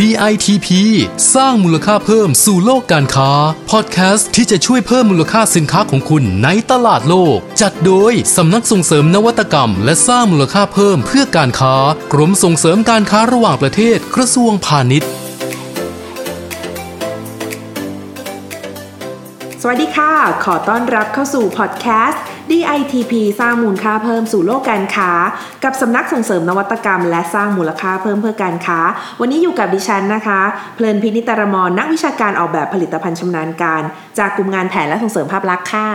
DITP สร้างมูลค่าเพิ่มสู่โลกการค้า พอดแคสต์ที่จะช่วยเพิ่มมูลค่าสินค้าของคุณในตลาดโลก จัดโดยสำนักส่งเสริมนวัตกรรม และสร้างมูลค่าเพิ่มเพื่อการค้า กรมส่งเสริมการค้าระหว่างประเทศกระทรวงพาณิชย์ สวัสดีค่ะ ขอต้อนรับเข้าสู่พอดแคสต์ DITP สร้างมูลค่าเพิ่มสู่โลกการค้า กับสำนักส่งเสริมนวัตกรรม และสร้างมูลค่าเพิ่มเพื่อการค้า วันนี้อยู่กับดิฉันนะคะ เพลินพินิตรมรนักวิชาการออกแบบผลิตภัณฑ์ชำนาญการ จากกลุ่มงานแผนและส่งเสริมภาพลักษณ์ค่ะ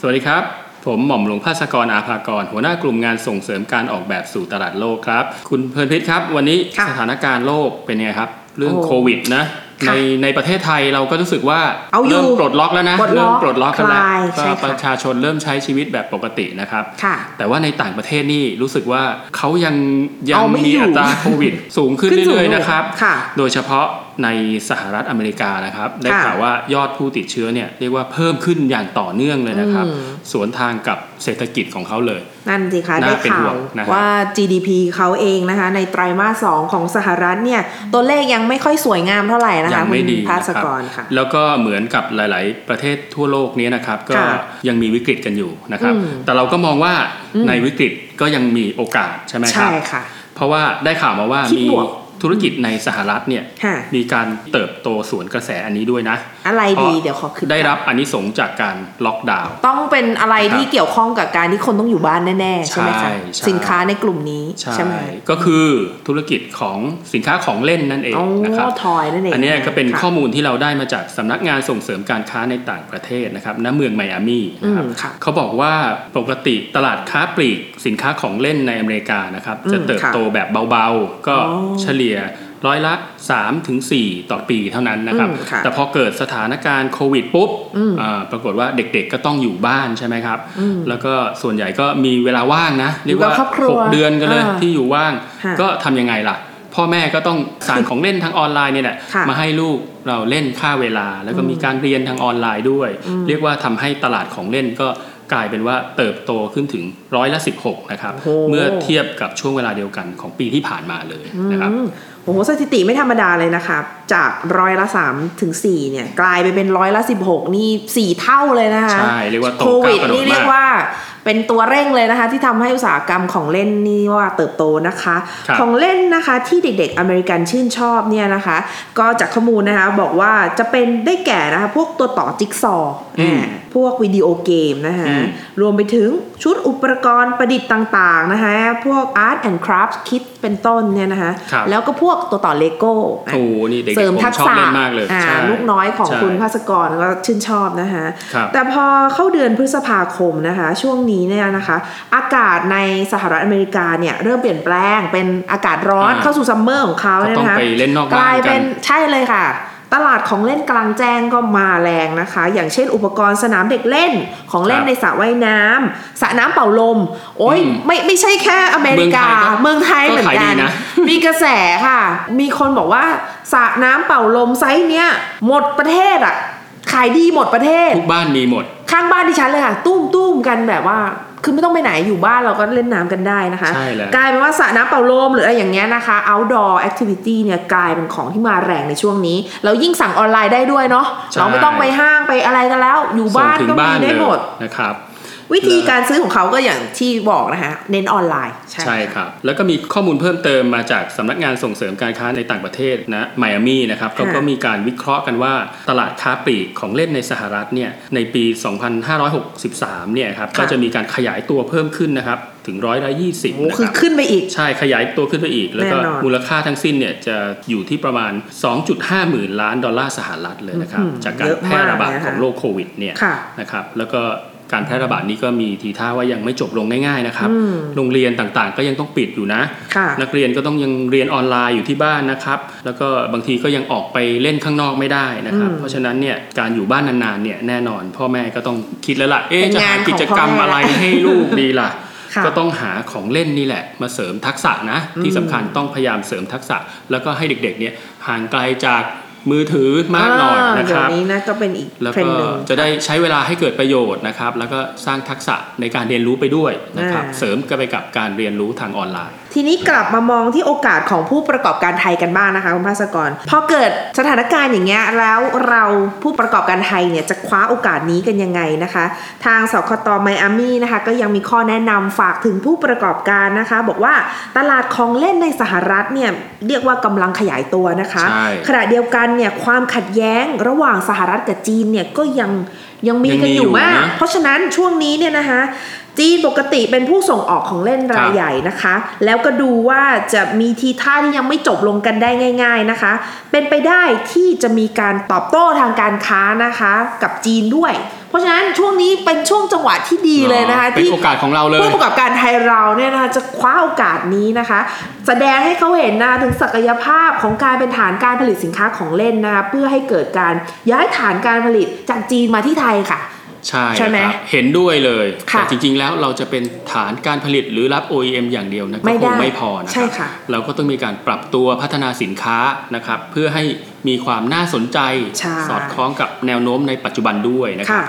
สวัสดีครับผมหม่อมหลวงภาสกรอาภากร หัวหน้ากลุ่มงานส่งเสริมการออกแบบสู่ตลาดโลกครับ คุณเพลินพิษครับ วันนี้ค่ะสถานการณ์โลกเป็นไงครับ เรื่องโอ้โควิดนะค่ะ ในในประเทศไทยเราก็รู้สึกว่าเอาอยู่เริ่มปลดล็อกแล้วนะปลดล็อกเริ่มปลดล็อกกันแล้วคลายก็ใช่ค่ะประชาชนเริ่มใช้ชีวิตแบบปกตินะครับค่ะแต่ว่าในต่างประเทศนี่รู้สึกว่าเขายังยัเอาไม่มีอยู่อัตราโควิดสูงขึ้นขึ้นสูงเรื่อยๆนะครับค่ะโดยเฉพาะ ในสหรัฐอเมริกานะครับ ได้ค่ะข่าวว่ายอดผู้ติดเชื้อเนี่ยเรียกว่าเพิ่มขึ้นอย่างต่อเนื่องเลยนะครับอืมสวนทางกับเศรษฐกิจของเขาเลย นั่นสิคะน่าได้เป็นข่าห่ววงนะครับว่า GDP เขาเองนะคะ ในไตรมาสสองของสหรัฐเนี่ยตัวเลขยังไม่ค่อยสวยงามเท่าไหร่นะคะยังคุไม่ณดีภานะสครับกรค่ะ แล้วก็เหมือนกับหลาย ๆ ประเทศทั่วโลกนี้นะครับ ก็ค่ะยังมีวิกฤตกันอยู่นะครับอืมแต่เราก็มองว่าอืมในวิกฤตก็ยังมีโอกาสใช่ไหมครัใช่บค่ะ เพราะว่าได้ข่าวมาว่าคิดมีบวก ธุรกิจในสหรัฐเนี่ยค่ะมีการเติบโตสวนกระแสอันนี้ด้วยนะ อะไรเพดีราะเดี๋ยวขอขึ้นได้รับอันนี้สงส์จากการล็อกดาวน์ต้องเป็นอะไรครับที่เกี่ยวข้องกับการที่คนต้องอยู่บ้านแน่ๆใช่ไหมใช่คะใช่สินค้าในกลุ่มนี้ใช่ไหมก็คือธุรกิจของสินค้าของเล่นนั่นเองโอ้นะครับทอยนั่นเองอันเนี้ยก็เป็นค่ะข้อมูลที่เราได้มาจากสำนักงานส่งเสริมการค้าในต่างประเทศนะครับณเมืองไมอามี่นะครับอืมค่ะเขาบอกว่าปกติตลาดค้าปลีกสินค้าของเล่นในอเมริกานะครับอืมจะเติบโตแบบเบาๆ ก็อ๋อเฉลี่ยร้อยละ3ถึง4ต่อปีเท่านั้นนะครับอืมค่ะแต่พอเกิดสถานการณ์โควิดปุ๊บอืมอ่าปรากฏว่าเด็กๆก็ต้องอยู่บ้านใช่ไหมครับอืมแล้วก็ส่วนใหญ่ก็มีเวลาว่างนะ เรียกอยู่กับว่าครอบครัวหกเดือนกันเลยอ่าที่อยู่ว่างค่ะก็ทำยังไงล่ะ พ่อแม่ก็ต้องสั่งของเล่นทางออนไลน์เนี่ยแหละค่ะมาให้ลูกเราเล่นค่าเวลา แล้วก็มีการเรียนทางออนไลน์ด้วยอืมเรียกว่าทำให้ตลาดของเล่นก็ กลายเป็นว่าเติบโตขึ้นถึงร้อยละ 16 นะครับโอ้โหเมื่อเทียบกับช่วงเวลาเดียวกันของปีที่ผ่านมาเลยนะครับอืม โอ้โหสถิติไม่ธรรมดาเลยนะคะ จากร้อยละ3ถึง4เนี่ย กลายไปเป็นร้อยละ16นี่4เท่าเลยนะคะใช่เรียกว่าโตโควิดก้าวกระโดดนี่เรียกมากว่าเป็นตัวเร่งเลยนะคะ ที่ทำให้อุตสาหกรรมของเล่นนี่ว่าเติบโตนะคะครับของเล่นนะคะที่เด็กๆอเมริกันชื่นชอบเนี่ยนะคะ ก็จากข้อมูลนะคะบอกว่าจะเป็นได้แก่นะคะพวกตัวต่อจิ๊กซอว์อืมอ่าพวกวิดีโอเกมนะคะอืมรวมไปถึงชุดอุปกรณ์ประดิษฐ์ต่างๆนะคะ พวก Art and Craft Kit เป็นต้นเนี่ยนะคะครับแล้วก็พวกตัวต่อเลโก้โอ้โหนี่เด็กๆเสริมผมทักชอบษะเล่นมากเลยอ่าใช่ลูกน้อยของใช่คุณภาสกรก็ชื่นชอบนะคะครับแต่พอเข้าเดือนพฤษภาคมนะคะ ช่วงนี้เนี่ยนะคะ อากาศในสหรัฐอเมริกาเนี่ยเริ่มเปลี่ยนแปลงเป็นอากาศร้อนอ่าเข้าสู่ summer ของเขาก็เนี่ยต้องนะคะไปเล่นนอกกบ้าลานยกัเป็นนใช่เลยค่ะ ตลาดของเล่นกลางแจ้งก็มาแรงนะคะ อย่างเช่นอุปกรณ์สนามเด็กเล่นของเล่นครับในสระว่ายน้ำสระน้ำเป่าลม โอ้ยอืมไม่ไม่ใช่แค่อเมริกา เมืองไทยก็เมืองไทยเหมือนก็ขายดีกันนะมีกระแสค่ะ มีคนบอกว่าสระน้ำเป่าลมไซส์เนี้ยหมดประเทศอะ ขายดีหมดประเทศ ทุกบ้านมีหมด ข้างบ้านดิฉันเลยค่ะ ตุ้มตุ้มกันแบบว่า คือไม่ต้องไปไหนอยู่บ้านเราก็เล่นน้ำกันได้นะคะใช่แล้วกลายเป็นว่าสระน้ำเป่าลมหรืออะไรอย่างเงี้ยนะคะ outdoor activity เนี่ยกลายเป็นของที่มาแรงในช่วงนี้ แล้วยิ่งสั่งออนไลน์ได้ด้วยเนาะใช่เราไม่ต้องไปห้างไปอะไรกันแล้ว อยู่ส่งบ้านถึงก็บ้ามีนได้เลยหมดนะครับ วิธีการซื้อของเขาก็อย่างที่บอกนะคะเน้นออนไลน์ ใช่ครับ แล้วก็มีข้อมูลเพิ่มเติมมาจากสำนักงานส่งเสริมการค้าในต่างประเทศนะไมอามี่นะครับก็ก็มีการวิเคราะห์กันว่าตลาดค้าปลีกของเล่นในสหรัฐเนี่ยในปี 2563 เนี่ยครับก็จะมีการขยายตัวเพิ่มขึ้นนะครับถึงร้อยละยี่สิบโอ้นะคืคอรับขึ้นไปอีก ใช่ ขยายตัวขึ้นไปอีก แล้วก็แน่นอนมูลค่าทั้งสิ้นเนี่ยจะอยู่ที่ประมาณ 2.5 หมื่นล้านดอลลาร์สหรัฐเลยนะครับอืมจากการเยอะแพร่ระบาดมากนะคะของโรคโควิดเนี่ยค่ะนะครับ แล้วก็ การแพร่ระบาดนี้ก็มีทีท่าว่ายังไม่จบลงง่ายๆนะครับอืมโรงเรียนต่างๆ ก็ยังต้องปิดอยู่นะค่ะนักเรียนก็ต้องยังเรียนออนไลน์อยู่ที่บ้านนะครับ แล้วก็บางทีก็ยังออกไปเล่นข้างนอกไม่ได้นะครับอืมเพราะฉะนั้นเนี่ยการอยู่บ้านนานๆเนี่ยแน่นอน พ่อแม่ก็ต้องคิดแล้วล่ะ เอ๊ะเป็นจะหางานของกิจกรรมพ่อแม่อะไรให้ลูกดีล่ะค่ะก็ต้องหาของเล่นนี่แหละ มาเสริมทักษะนะ ที่สำคัญต้องพยายามเสริมทักษะ แล้วก็ให้เด็กๆเนี่ยห่างไกลจาก มือถือมากหน่อยนะคเดี๋ยรัวบนี้นะก็เป็นอีกแล้วเทรนก็ด์หนึ่งจะได้ใช้เวลาให้เกิดประโยชน์นะครับ แล้วก็สร้างทักษะในการเรียนรู้ไปด้วยนะครับอ่าเสริมกันไปกับการเรียนรู้ทางออนไลน์ทีนี้กลับมามองที่โอกาสของผู้ประกอบการไทยกันบ้างนะคะคุณภาสกรพอเกิดสถานการณ์อย่างเงี้ยแล้วเราผู้ประกอบการไทยเนี่ยจะคว้าโอกาสนี้กันยังไงนะคะ ทางสคตไมอามี่นะคะก็ยังมีข้อแนะนำฝากถึงผู้ประกอบการนะคะ บอกว่าตลาดของเล่นในสหรัฐเนี่ยเรียกว่ากำลังขยายตัวนะคะใช่ขณะเดียวกันเนี่ยความขัดแย้งระหว่างสหรัฐกับจีนเนี่ยก็ยังยังมียังกันมีออยู่ยู่มากนะเพราะฉะนั้นช่วงนี้เนี่ยนะคะ จีนปกติเป็นผู้ส่งออกของเล่นรายครับใหญ่นะคะ แล้วก็ดูว่าจะมีทีท่าที่ยังไม่จบลงกันได้ง่าย ๆนะคะ เป็นไปได้ที่จะมีการตอบโต้ทางการค้านะคะ กับจีนด้วย เพราะฉะนั้นช่วงนี้เป็นช่วงจังหวะที่ดีเลยนะคะเป็นที่โอกาสของเราเลยผู้ประกอบการไทยเราเนี่ยนะคะจะคว้าโอกาสนี้นะคะ แสดงให้เขาเห็นนะถึงศักยภาพของการเป็นฐานการผลิตสินค้าของเล่นนะคะเพื่อให้เกิดการย้ายฐานการผลิตจากจีนมาที่ไทยค่ะ ใช่ใช่ไหมครับเห็นด้วยเลยค่ะแต่จริงๆแล้วเราจะเป็นฐานการผลิตหรือรับ OEM อย่างเดียวนะก็ไม่คได้งไม่พอนะใช่ครับค่ะเราก็ต้องมีการปรับตัวพัฒนาสินค้านะครับเพื่อให้มีความน่าสนใจใช่สอดคล้องกับแนวโน้มในปัจจุบันด้วยนะครับค่ะ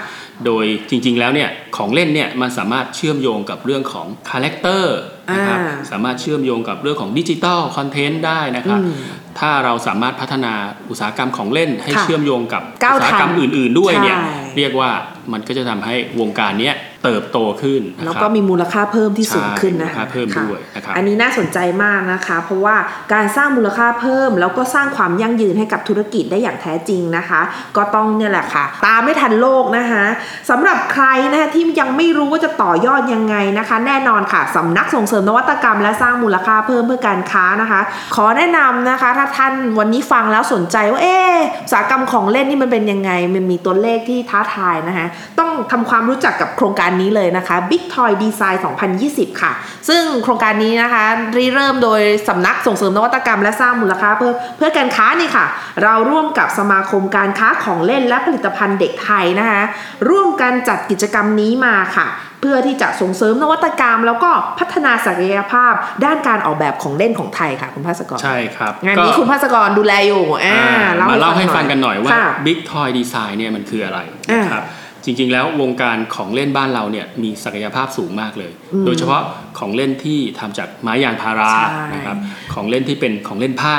โดยจริงๆแล้วเนี่ยของเล่นเนี่ยมันสามารถเชื่อมโยงกับเรื่องของคาแรคเตอร์ นะครับอ่าสามารถเชื่อมโยงกับเรื่องของ digital content ได้นะครับอืมถ้าเราสามารถพัฒนาอุตสาหกรรมของเล่นให้ค่ะเชื่อมโยงกับก้าวอุตสาหกรรมด้านอื่น ๆ ด้วยเนี่ยใช่เรียกว่ามันก็จะทำให้วงการเนี้ยเติบโตขึ้นนะแล้วครับก็มีมูลค่าเพิ่มที่สูงขึ้นนะใช่มูลค่าเพิ่มด้วยนะครับอันนี้น่าสนใจมากนะคะ เพราะว่าการสร้างมูลค่าเพิ่ม แล้วก็สร้างความยั่งยืนให้กับธุรกิจได้อย่างแท้จริงนะคะ ก็ต้องเนี่ยแหละค่ะ ตามไม่ทันโลกนะคะสำหรับใครนะคะที่ยังไม่รู้ว่าจะต่อยอดยังไงนะคะ แน่นอนค่ะสำนักส่งเสริมริมนวัตกรรม และสร้างมูลค่าเพิ่มเพื่อการค้านะคะ ขอแนะนำนะคะ ถ้าท่านวันนี้ฟังแล้วสนใจว่าเอ๊อุตสาหกรรมของเล่นนี่มันเป็นยังไง มันมีตัวเลขที่ท้าทายนะคะ ต้องทำความรู้จักกับโครงการนี้เลยนะคะ Big Toy Design 2020 ค่ะ ซึ่งโครงการนี้นะคะริเริ่มโดยสำนักส่งเสริมนวัตกรรมและสร้างมูลค่าเพิ่มเพื่อการค้านี่ค่ะ เราร่วมกับสมาคมการค้าของเล่นและผลิตภัณฑ์เด็กไทยนะคะ ร่วมกันจัดกิจกรรมนี้มาค่ะเพื่อที่จะส่งเสริมนวัตกรรม แล้วก็พัฒนาศักยภาพด้านการออกแบบของเล่นของไทยค่ะคุณภาสกรใช่ครับงานก็นี้คุณภาสกรดูแลอยู่อ่าอ่ามาเล่าให้ฟังกันหน่อยว่าค่ะ Big Toy Design เนี่ยมันคืออะไรอ่านนะครับจริงๆ แล้ววงการของเล่นบ้านเราเนี่ยมีศักยภาพสูงมากเลยอืมโดยเฉพาะของเล่นที่ทำจากไม้ยางพาราใช่นะครับของเล่นที่เป็นของเล่นผ้า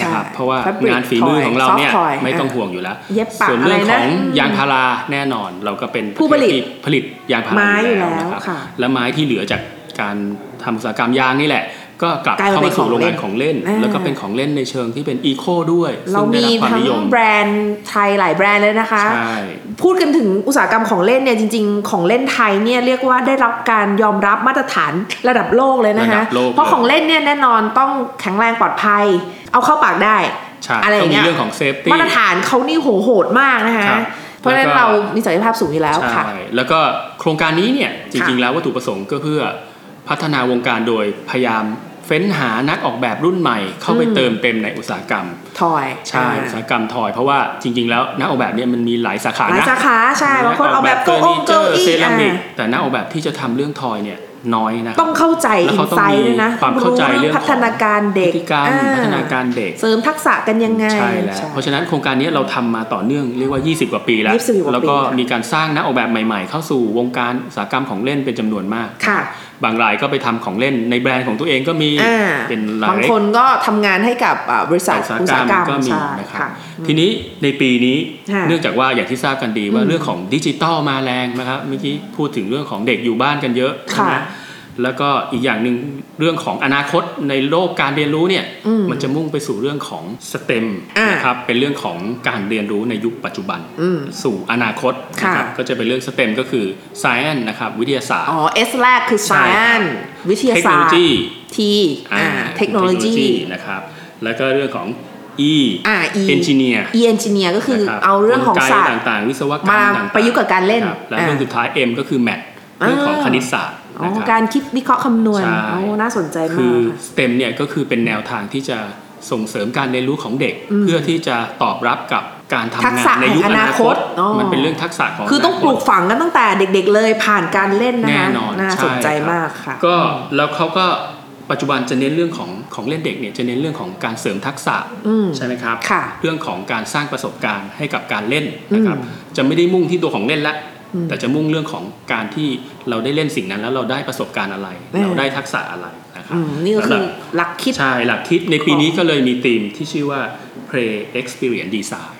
นะครับใช่เพราะว่า Fabric งานฝีมือของเราเนี่ย toy soft toy ไม่ต้องอ่าห่วงอยู่แล้วเย็บปักส่วนเรื่องอะไรนะของอืมยางพาราแน่นอน เราก็เป็นผู้ผลิตประเทศที่ผลิตยางพาราไม้อยู่แล้วนะครับค่ะและไม้ที่เหลือจากการทำอุตสาหกรรมยางนี่แหละก็กลับกลายมาเข้าเป็มานสู่ของโรงเล่งานนของเล่นอ่าแล้วก็เป็นของเล่นในเชิงที่เป็นอีโคด้วย เราซึ่งได้มีรับความทั้งนิยมแบรนด์ไทยหลายแบรนด์เลยนะคะใช่พูดกันถึงอุตสาหกรรมของเล่นเนี่ยจริง ๆ ของเล่นไทยเนี่ยเรียกว่าได้รับการยอมรับมาตรฐานระดับโลกเลยนะคะระดับโลกเพราะของเล่นเนี่ยแน่นอนต้องแข็งแรงปลอดภัย เอาเข้าปากได้ใช่อะไรอต้องย่างมีเงี้ยต้องมีเรื่องของ safety มาตรฐานเขานี่โหโหดมากนะคะครับเพราะฉะนั้นแล้วก็เรามีศักยภาพสูงอยู่แล้วค่ะใช่แล้วก็โครงการนี้เนี่ยจริง ๆ แล้ววัตถุประสงค์ก็เพื่อพัฒนาวงการโดยพยายามเฟ้นหานักออกแบบรุ่นใหม่เข้าไปอืมเติมเต็มในอุตสาหกรรม toy ใช่อุตสาหกรรม toy เพราะว่าจริง ๆ แล้วนักออกแบบเนี่ยมันมีหลายสาขาหลายสาขานะใช่บางคนเอาแบบเฟอเก้าร์อนิงเจอเก้าร์อี้เซรามิกอะแต่นักออกแบบที่จะทำเรื่องทอยเนี่ย น้อยนะครัต้องเข้าใจแล้วอินเขาต้องไซต์มีด้วยนะความเข้าใจเรื่องพัฒนาการเด็กพฤติกรรมอ่พัฒนาการเด็ก เสริมทักษะกันยังไงใช่แล้วเพราะฉะนั้นโครงการนี้เราทำมาต่อเนื่องเรียกว่า 20 กว่าปีแล้ว20กว่าปีแล้วก็ค่ะมีการสร้างนักออกแบบใหม่ ๆ เข้าสู่วงการอุตสาหกรรมของเล่นเป็นจำนวนมากค่ะบางรายก็ไปทำของเล่นในแบรนด์ของตัวเองก็มีอ่าเป็นรายบางคนก็ทำงานให้กับอ่าบริษัทอุตสาหอุตกรสารหมกรรมก็มีใช่นะครับค่ะทีนี้ในปีนี้ค่ะเนื่องจากว่าอย่างที่ทราบกันดีว่าอืมเรื่องของดิจิตอลมาแรงนะครับเมื่อกี้พูดถึงเรื่องของเด็กอยู่บ้านกันเยอะใช่ไหมค่ะ แล้วก็อีกอย่างหนึ่งเรื่องของอนาคตในโลกการเรียนรู้เนี่ยอืมมันจะมุ่งไปสู่เรื่องของสเต็มอ่านนะครับเป็นเรื่องของการเรียนรู้ในยุคปัจจุบันอืมสู่อนาคตนะครับค่ะก็จะเป็นเรื่องสเต็มก็คือ science นะครับวิทยาศาสตร์อ๋อ S แรกคือใช่ครับ science วิทยาเทคโนศาโลสตร์ยี T อ่าเทคโนโลยีนะครับแล้วก็เรื่องของ E อ่า E engineer E engineer ก็คือนะครับเอาเรื่องของกลไกศาสตร์ต่างๆ วิศวกรรมมาต่างๆประยุกต์กับการเล่นคบและอ่าเรื่องสุดท้าย M ก็คือ math เรื่องของอ่าคณิตศาสตร์อ๋อนะครับ การคิดวิเคราะห์คำนวณใช่โอ้น่าสนใจคืมากอค่ะ STEM เนี่ยก็คือเป็นแนวทางที่จะส่งเสริมการเรียนรู้ของเด็กอืมเพื่อที่จะตอบรับกับการทำทักงาษะนในยุคแห่งออนานาคคตตอ๋อมันเป็นเรื่องทักษะของคือต้องนาปลูกฝังกันตั้งแต่เด็กๆเลยผ่านการเล่นนะแน่คะนอนน่าช่สนใจครับมากค่ะก็แล้วเขาก็ปัจจุบันจะเน้นเรื่องของของเล่นเด็กเนี่ยจะเน้นเรื่องของการเสริมทักษะอืมใช่ไหมครับค่ะเรื่องของการสร้างประสบการณ์ให้กับการเล่นนะครับอืมจะไม่ได้มุ่งที่ตัวของเล่นละอืม แต่จะมุ่งเรื่องของการที่เราได้เล่นสิ่งนั้นแล้วเราได้ประสบการณ์อะไรอืมเราได้ทักษะอะไรนะครับนะครับอืมนี่ก็คือหลักคิดใช่หลักคิดในปีนี้ก็เลยมีธีมที่ชื่อว่า Play Experience Design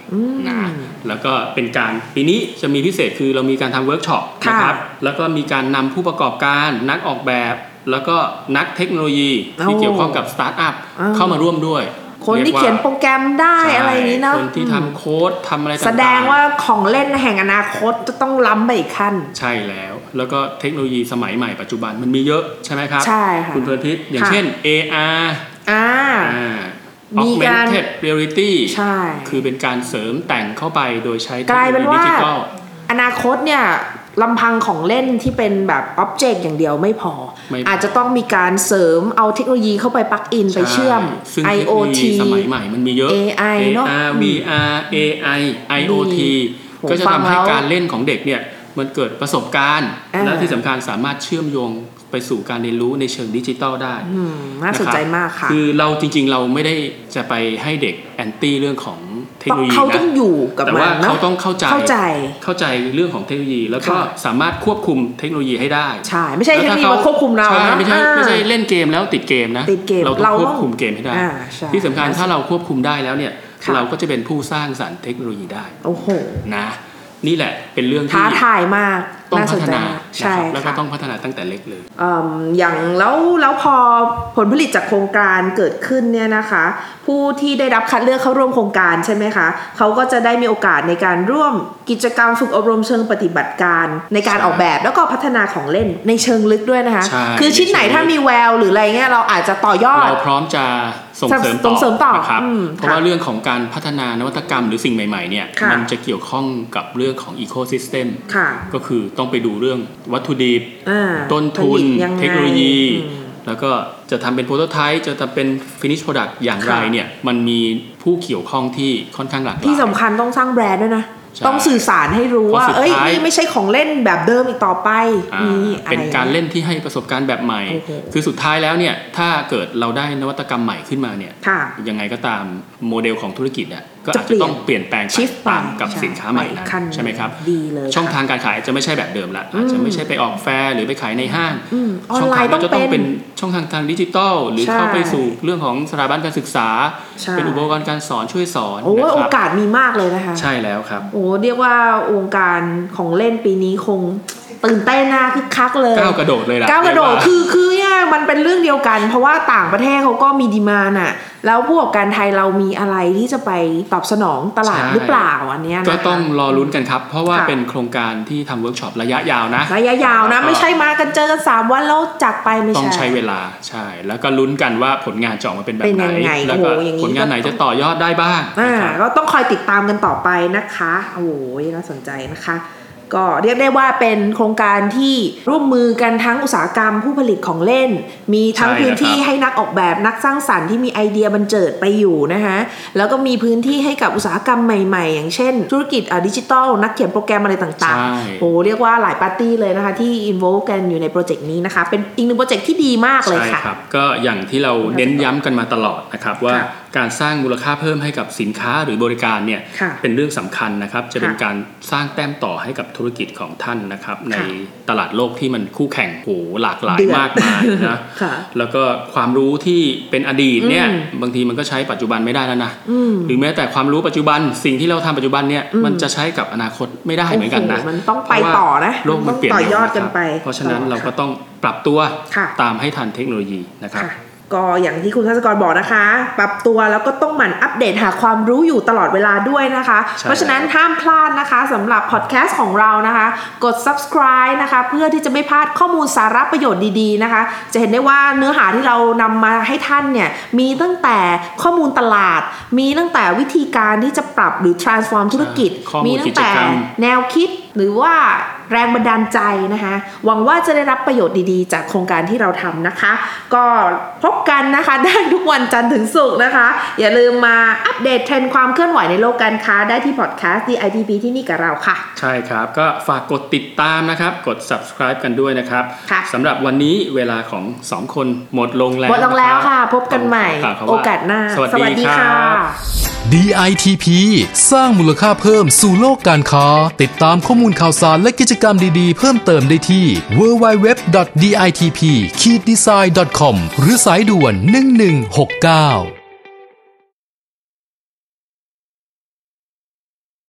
นะแล้วก็เป็นการปีนี้จะมีพิเศษคือเรามีการทำเวิร์กช็อปค่ะนะครับแล้วก็มีการนำผู้ประกอบการนักออกแบบ แล้วก็นักเทคโนโลยีที่โอ้เกี่ยวข้องกับสตาร์ทอัพอ่าเข้ามาร่วมด้วย คนที่เขียนโปรแกรมได้ใช่อะไรอย่างนี้เนาะคนที่ทำโค้ดทำอะไรต่างๆแสดงว่าของเล่นแห่งอนาคตจะต้องล้ำไปอีกขั้น ใช่แล้ว แล้วก็เทคโนโลยีสมัยใหม่ปัจจุบันมันมีเยอะใช่ไหมครับ ใช่ค่ะคุณเพลินพิศค่ะอย่างเช่น AR อ่าอ่ามีการ augmented reality ใช่ คือเป็นการเสริมแต่งเข้าไปโดยใช้เทกคลายโนเป็นโลยีว่าดิจิตอลอนาคตเนี่ย ลำพังของเล่นที่เป็นแบบอ็อบเจกต์อย่างเดียวไม่พอไม่พอ อาจจะต้องมีการเสริมเอาเทคโนโลยีเข้าไปปลักอินไปเชื่อมซึ่งเทคโนโล IoT ยีสมัยใหม่มันมีเยอะ AI เนอะ AR VR AI IoT ดีโหก็จะฟังทำให้แล้วการเล่นของเด็กเนี่ยมันเกิดประสบการณ์อ่าและที่สำคัญสามารถเชื่อมโยงไปสู่การเรียนรู้ในเชิงดิจิตอลได้อืมน่าสนใจมากค่ะ คือเราจริงๆ เราไม่ได้จะไปให้เด็กแอนตี้เรื่องของเท คโนโลยีเขาต้นะองอยู่กับแต่มัว่านเนเขาอะต้องเข้าใจเข้าใจ เข้าใจเรื่องของเทคโนโลยี แล้วก็ค่ะสามารถควบคุมเทคโนโลยีให้ได้ ใช่ ไม่ใช่เทคโนโลยีมาควบคุมเราใช่นะไม่ใช่อ่าไม่ใช่เล่นเกมแล้วติดเกมนะติดเกมเราเราต้องควบต้องคุมเกมให้ได้อ่าใช่ที่สำคัญถ้าเราควบคุมได้แล้วเนี่ยค่ะเราก็จะเป็นผู้สร้างสรรค์เทคโนโลยีได้ โอ้โหนะ นี่แหละเป็นเรื่องที่ท้าทายมาก ต้องน่าพัสนฒใจนามากนะใช่ครับแล้วก็ค่ะต้องพัฒนาตั้งแต่เล็กเลยเอิ่มอย่างแล้วแล้วพอผลผลิตจากโครงการเกิดขึ้นเนี่ยนะคะ ผู้ที่ได้รับคัดเลือกเข้าร่วมโครงการใช่ไหมคะเขาก็จะได้มีโอกาสในการร่วมกิจกรรมฝึกอบรมเชิงปฏิบัติการ ในการใช่ออกแบบแล้วก็พัฒนาของเล่นในเชิงลึกด้วยนะคะใช่คือชิ้นไหนในเชิงลึกถ้ามีแววหรืออะไรเงี้ยเราอาจจะต่อยอด เราพร้อมจะส่งเสริมส่งเสริมต่อนะครับอืมเพราะว่าเรื่องของการพัฒนานวัตกรรมหรือสิ่งใหม่ๆเนี่ยค่ะมันจะเกี่ยวข้องกับเรื่องของอีโคซิสเต็มค่ะก็คือต้องไปดูเรื่องวัตถุดิบอ่าต้นทุนผลิตยังไงเทคโนโลยีอืมแล้วก็จะทำเป็น prototype จะทำเป็น finish product อย่างไรค่ะเนี่ยมันมีผู้เกี่ยวข้องที่ค่อนข้างหลากหลายที่สำคัญต้องสร้างแบรนด์ด้วยนะใช่ต้องสื่อสารให้รู้ว่าเพราะสุดเอ้ยสุดท้ายนี่ไม่ใช่ของเล่นแบบเดิมอีกต่อไปอ่านี่อะไรเป็นการเล่นที่ให้ประสบการณ์แบบใหม่โอ้โหคือสุดท้ายแล้วเนี่ย ถ้าเกิดเราได้นวัตกรรมใหม่ขึ้นมาเนี่ยค่ะยังไงก็ตามโมเดลของธุรกิจเนี่ยก็จะอาจจะต้องเปลี่ยนแปลงไป shift ไปตามกับใช่สินค้าใหม่นั้นไปขั้นใช่ไหมครับดีเลยค่ะช่องทางการขายจะไม่ใช่แบบเดิมละอาจจะไม่ใช่ไปออกแฟร์หรือไปขายในห้างอืมออนไลน์ช่องทางน์ต้ก็องจะต้องเป็เป็นนช่องทางทางดิจิตอลหรือใช่เข้าไปสู่เรื่องของสถาบันการศึกษาใช่เป็นอุปกรณ์การสอนช่วยสอนโอ้ยนะครับโอกาสมีมากเลยนะคะ ใช่แล้วครับ โอ้เรียกว่าวงการของเล่นปีนี้คง ตื่นเต้นนะคึกคักเลยก้าวกระโดดเลยล่ะก้าวกระโดดเยว่าคือคือเนี่ยมันเป็นเรื่องเดียวกัน เพราะว่าต่างประเทศเขาก็มี demand อะแล้วผู้ประกอบการไทยเรามีอะไรที่จะไปตอบสนองตลาดใช่หรือเปล่าอันเนี้ยนะคะก็ต้องรอลุ้นกันครับ เพราะว่าค่ะเป็นโครงการที่ทำเวิร์กช็อประยะยาวนะ ระยะยาวนะ ไม่ใช่มากันเจอกันสามวันแล้วจากไปไม่ต้องใช่ใช้เวลาใช่ แล้วก็ลุ้นกันว่าผลงานจะออกมาเป็นแบบเป็นไหนยังไงแล้วก็โอ้โหอย่างนี้ผลงานไหนก็ต้องจะต่อยอดได้บ้างอ่านะครับก็ต้องคอยติดตามกันต่อไปนะคะโอ้โหน่าสนใจนะคะ ก็เรียกได้ว่าเป็นโครงการที่ร่วมมือกันทั้งอุตสาหกรรมผู้ผลิตของเล่น มีทั้งใช่พื้นที่นะครับให้นักออกแบบนักสร้างสรรค์ที่มีไอเดียบันเจิดไปอยู่นะคะแล้วก็มีพื้นที่ให้กับอุตสาหกรรมใหม่ ๆ อย่างเช่น ธุรกิจดิจิทัลนักเขียนโปรแกรมอะไรต่างใช่ๆโอ้เรียกว่าหลายปาร์ตี้เลยนะคะที่อินโวกันอยู่ในโปรเจกต์นี้นะคะ เป็นอีกหนึ่งโปรเจกต์ที่ดีมากเลยใช่ค่ะครับก็อย่างที่เราเน้นย้ำกันมาตลอดนะครับว่าค่ะการสร้างมูลค่าเพิ่มให้กับสินค้าหรือบริการเนี่ยค่ะเป็นเรื่องสำคัญนะครับ จะเป็นค่ะการสร้างแต้มต่อให้กับธุรกิจของท่านนะครับ ในค่ะตลาดโลกที่มันคู่แข่งโหหลากหลายเดือดมากมายนะค่ะแล้วก็ความรู้ที่เป็นอดีตเนี่ยอืมบางทีมันก็ใช้ปัจจุบันไม่ได้แล้วนะอืมหรือแม้แต่ความรู้ปัจจุบันสิ่งที่เราทำปัจจุบันเนี่ยอืมมันจะใช้กับอนาคตไม่ได้เหมือนกันนะโอ้โหมันต้องไปต่อนะเพราะว่าโลกมันเปลี่ยนเร็วนะครับต้องต่อยอดเร็วะกันครับไปต่อ เพราะฉะนั้นเราก็ค่ะต้องปรับตัวค่ะตามให้ทันเทคโนโลยีนะครับค่ะ ก็อย่างที่คุณทัศกรบอกนะคะ ปรับตัวแล้วก็ต้องหมั่นอัปเดตหาความรู้อยู่ตลอดเวลาด้วยนะคะใช่เพราะฉะนั้นห้ามพลาดนะคะสำหรับพอดแคสต์ของเรานะคะ กด subscribe นะคะ เพื่อที่จะไม่พลาดข้อมูลสาระประโยชน์ดีๆนะคะ จะเห็นได้ว่าเนื้อหาที่เรานำมาให้ท่านเนี่ยมีตั้งแต่ข้อมูลตลาด มีตั้งแต่วิธีการที่จะปรับหรือ transform ธุรกิจข้อมูลมีตั้งแต่กิจกรรมแนวคิด หรือว่าแรงบันดาลใจนะคะ หวังว่าจะได้รับประโยชน์ดีๆ จากโครงการที่เราทำนะคะ ก็พบกันนะคะได้ทุกวันจันทร์ถึงศุกร์นะคะ อย่าลืมมาอัปเดตเทรนด์ความเคลื่อนไหวในโลกการค้าได้ที่พอดแคสต์ DITP ที่นี่กับเราค่ะ ใช่ครับ ก็ฝากกดติดตามนะครับ กด subscribe กันด้วยนะครับค่ะสำหรับวันนี้เวลาของ 2 คนหมดลงแล้วหมดลงแล้วนรับค่ะ พบกันใหม่ขอคำว่โอกาสหน้า สวัสดีค่ะครับ DITP สร้างมูลค่าเพิ่มสู่โลกการค้า ติดตามข้อมูลข่าวสารและกิจกรรมดีๆ เพิ่มเติมได้ที่ www.ditp-design.com หรือสายด่วน 1169